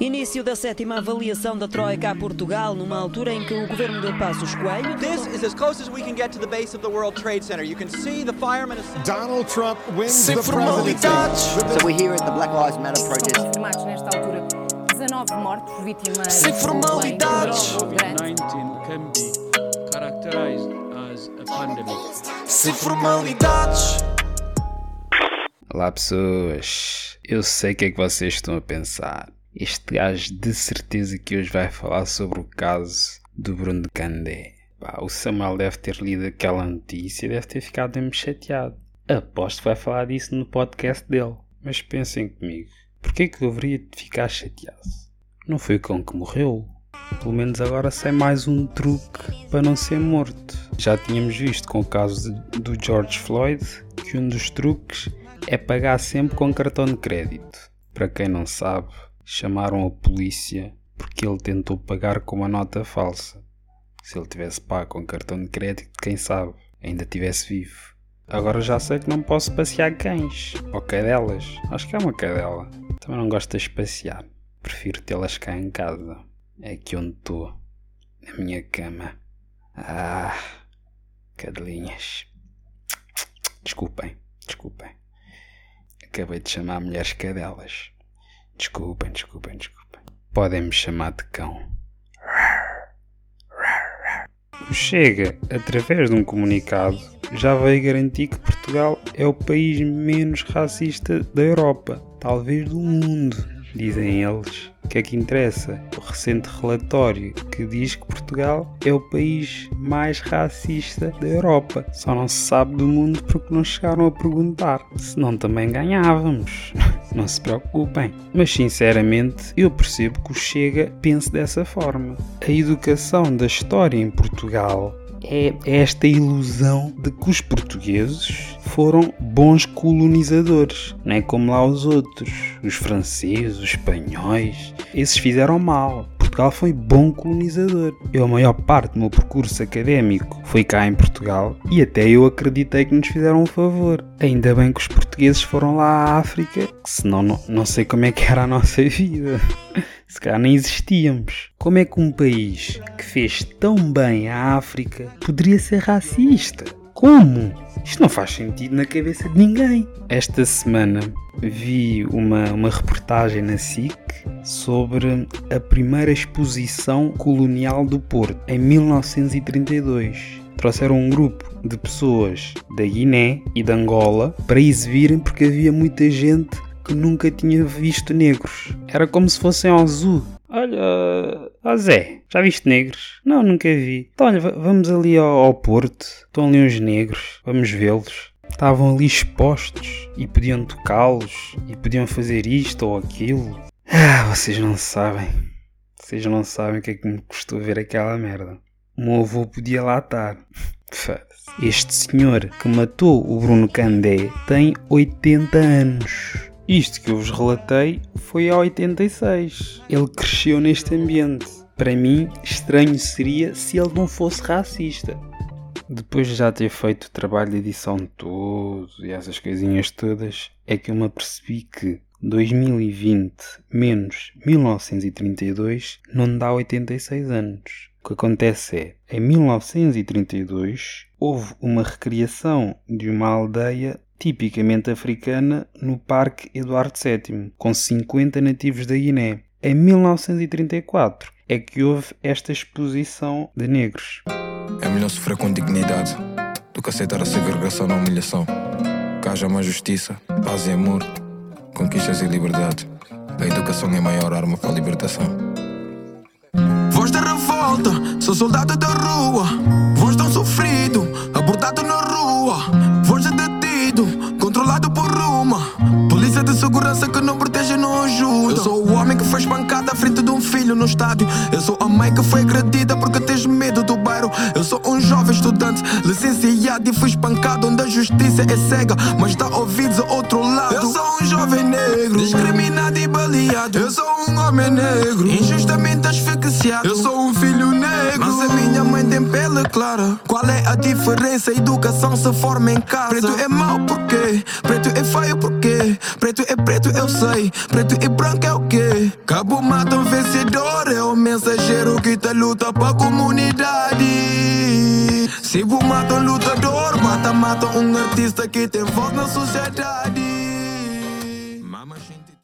Início da sétima avaliação da Troika a Portugal, numa altura em que o governo de Passos Coelho. This is as close as we can get to the base of the World Trade Center. You can see the firemen. Donald Trump wins Sem the presidency. formalidades. So we're here at the Black Lives Matter protest. Nesta altura 19 mortos, vítimas. Sem formalidades. COVID-19 can be characterized as a pandemic. Sem formalidades. Olá pessoas, eu sei o que é que vocês estão a pensar. Este gajo de certeza que hoje vai falar sobre o caso do Bruno de Candé. Pá, o Samuel deve ter lido aquela notícia e deve ter ficado mesmo chateado. Aposto que vai falar disso no podcast dele. Mas pensem comigo, porquê que eu deveria ficar chateado? Não foi o cão que morreu. Pelo menos agora sei mais um truque para não ser morto. Já tínhamos visto com o caso do George Floyd que um dos truques é pagar sempre com cartão de crédito. Para quem não sabe, chamaram a polícia porque ele tentou pagar com uma nota falsa. Se ele tivesse pago com cartão de crédito, quem sabe, ainda tivesse vivo. Agora já sei que não posso passear cães ou cadelas. Acho que é uma cadela. Também não gosto de passear. Prefiro tê-las cá em casa. É aqui onde estou. Na minha cama. Ah, cadelinhas. Desculpem, desculpem. Acabei de chamar mulheres cadelas. Desculpem, desculpem, desculpem. Podem me chamar de cão. O Chega, através de um comunicado, já veio garantir que Portugal é o país menos racista da Europa, talvez do mundo. Dizem eles. O que é que interessa? O recente relatório que diz que Portugal é o país mais racista da Europa. Só não se sabe do mundo porque não chegaram a perguntar. Senão também ganhávamos. Não se preocupem. Mas sinceramente, eu percebo que o Chega pense dessa forma. A educação da história em Portugal é esta ilusão de que os portugueses foram bons colonizadores, não é como lá os outros, os franceses, os espanhóis, esses fizeram mal. Portugal foi bom colonizador. Eu, a maior parte do meu percurso académico foi cá em Portugal e até eu acreditei que nos fizeram um favor. Ainda bem que os portugueses foram lá à África, senão não, não sei como é que era a nossa vida. Se calhar nem existíamos. Como é que um país que fez tão bem à África poderia ser racista? Como? Isto não faz sentido na cabeça de ninguém. Esta semana vi uma, uma reportagem na SIC sobre a primeira exposição colonial do Porto, em 1932. Trouxeram um grupo de pessoas da Guiné e da Angola para exibirem porque havia muita gente que nunca tinha visto negros. Era como se fossem ao zoo. Olha, ó Zé, já viste negros? Não, nunca vi. Então, olha, va- vamos ali ao, ao Porto. Estão ali uns negros. Vamos vê-los. Estavam ali expostos e podiam tocá-los e podiam fazer isto ou aquilo. Ah, vocês não sabem. Vocês não sabem o que é que me custou ver aquela merda. O meu avô podia lá estar. Este senhor que matou o Bruno Candé tem 80 anos. Isto que eu vos relatei foi há 86. Ele cresceu neste ambiente. Para mim, estranho seria se ele não fosse racista. Depois de já ter feito o trabalho de edição todo e essas coisinhas todas, é que eu me apercebi que 2020 menos 1932 não dá 86 anos. O que acontece é, em 1932 houve uma recriação de uma aldeia tipicamente africana no Parque Eduardo VII, com 50 nativos da Guiné. Em 1934 é que houve esta exposição de negros. É melhor sofrer com dignidade do que aceitar a segregação na humilhação. Que haja mais justiça, paz e amor, conquistas e liberdade. A educação é a maior arma para a libertação. Voz da revolta, sou soldado da rua. Filho no estádio. Eu sou a mãe que foi agredida porque tens medo do bairro. Eu sou um jovem estudante, licenciado e fui espancado. Onde a justiça é cega, mas dá ouvidos ao outro lado. Eu sou um jovem negro, discriminado e baleado. Eu sou um homem negro, injustamente asfixiado. Eu sou um filho clara. Qual é a diferença? Educação se forma em casa. Preto é mau porque, preto é feio porque, preto é preto eu sei, preto e branco é o quê? Cabo mata um vencedor, é o mensageiro que tá luta pra comunidade. Se mata um lutador, mata, mata um artista que tem voz na sociedade.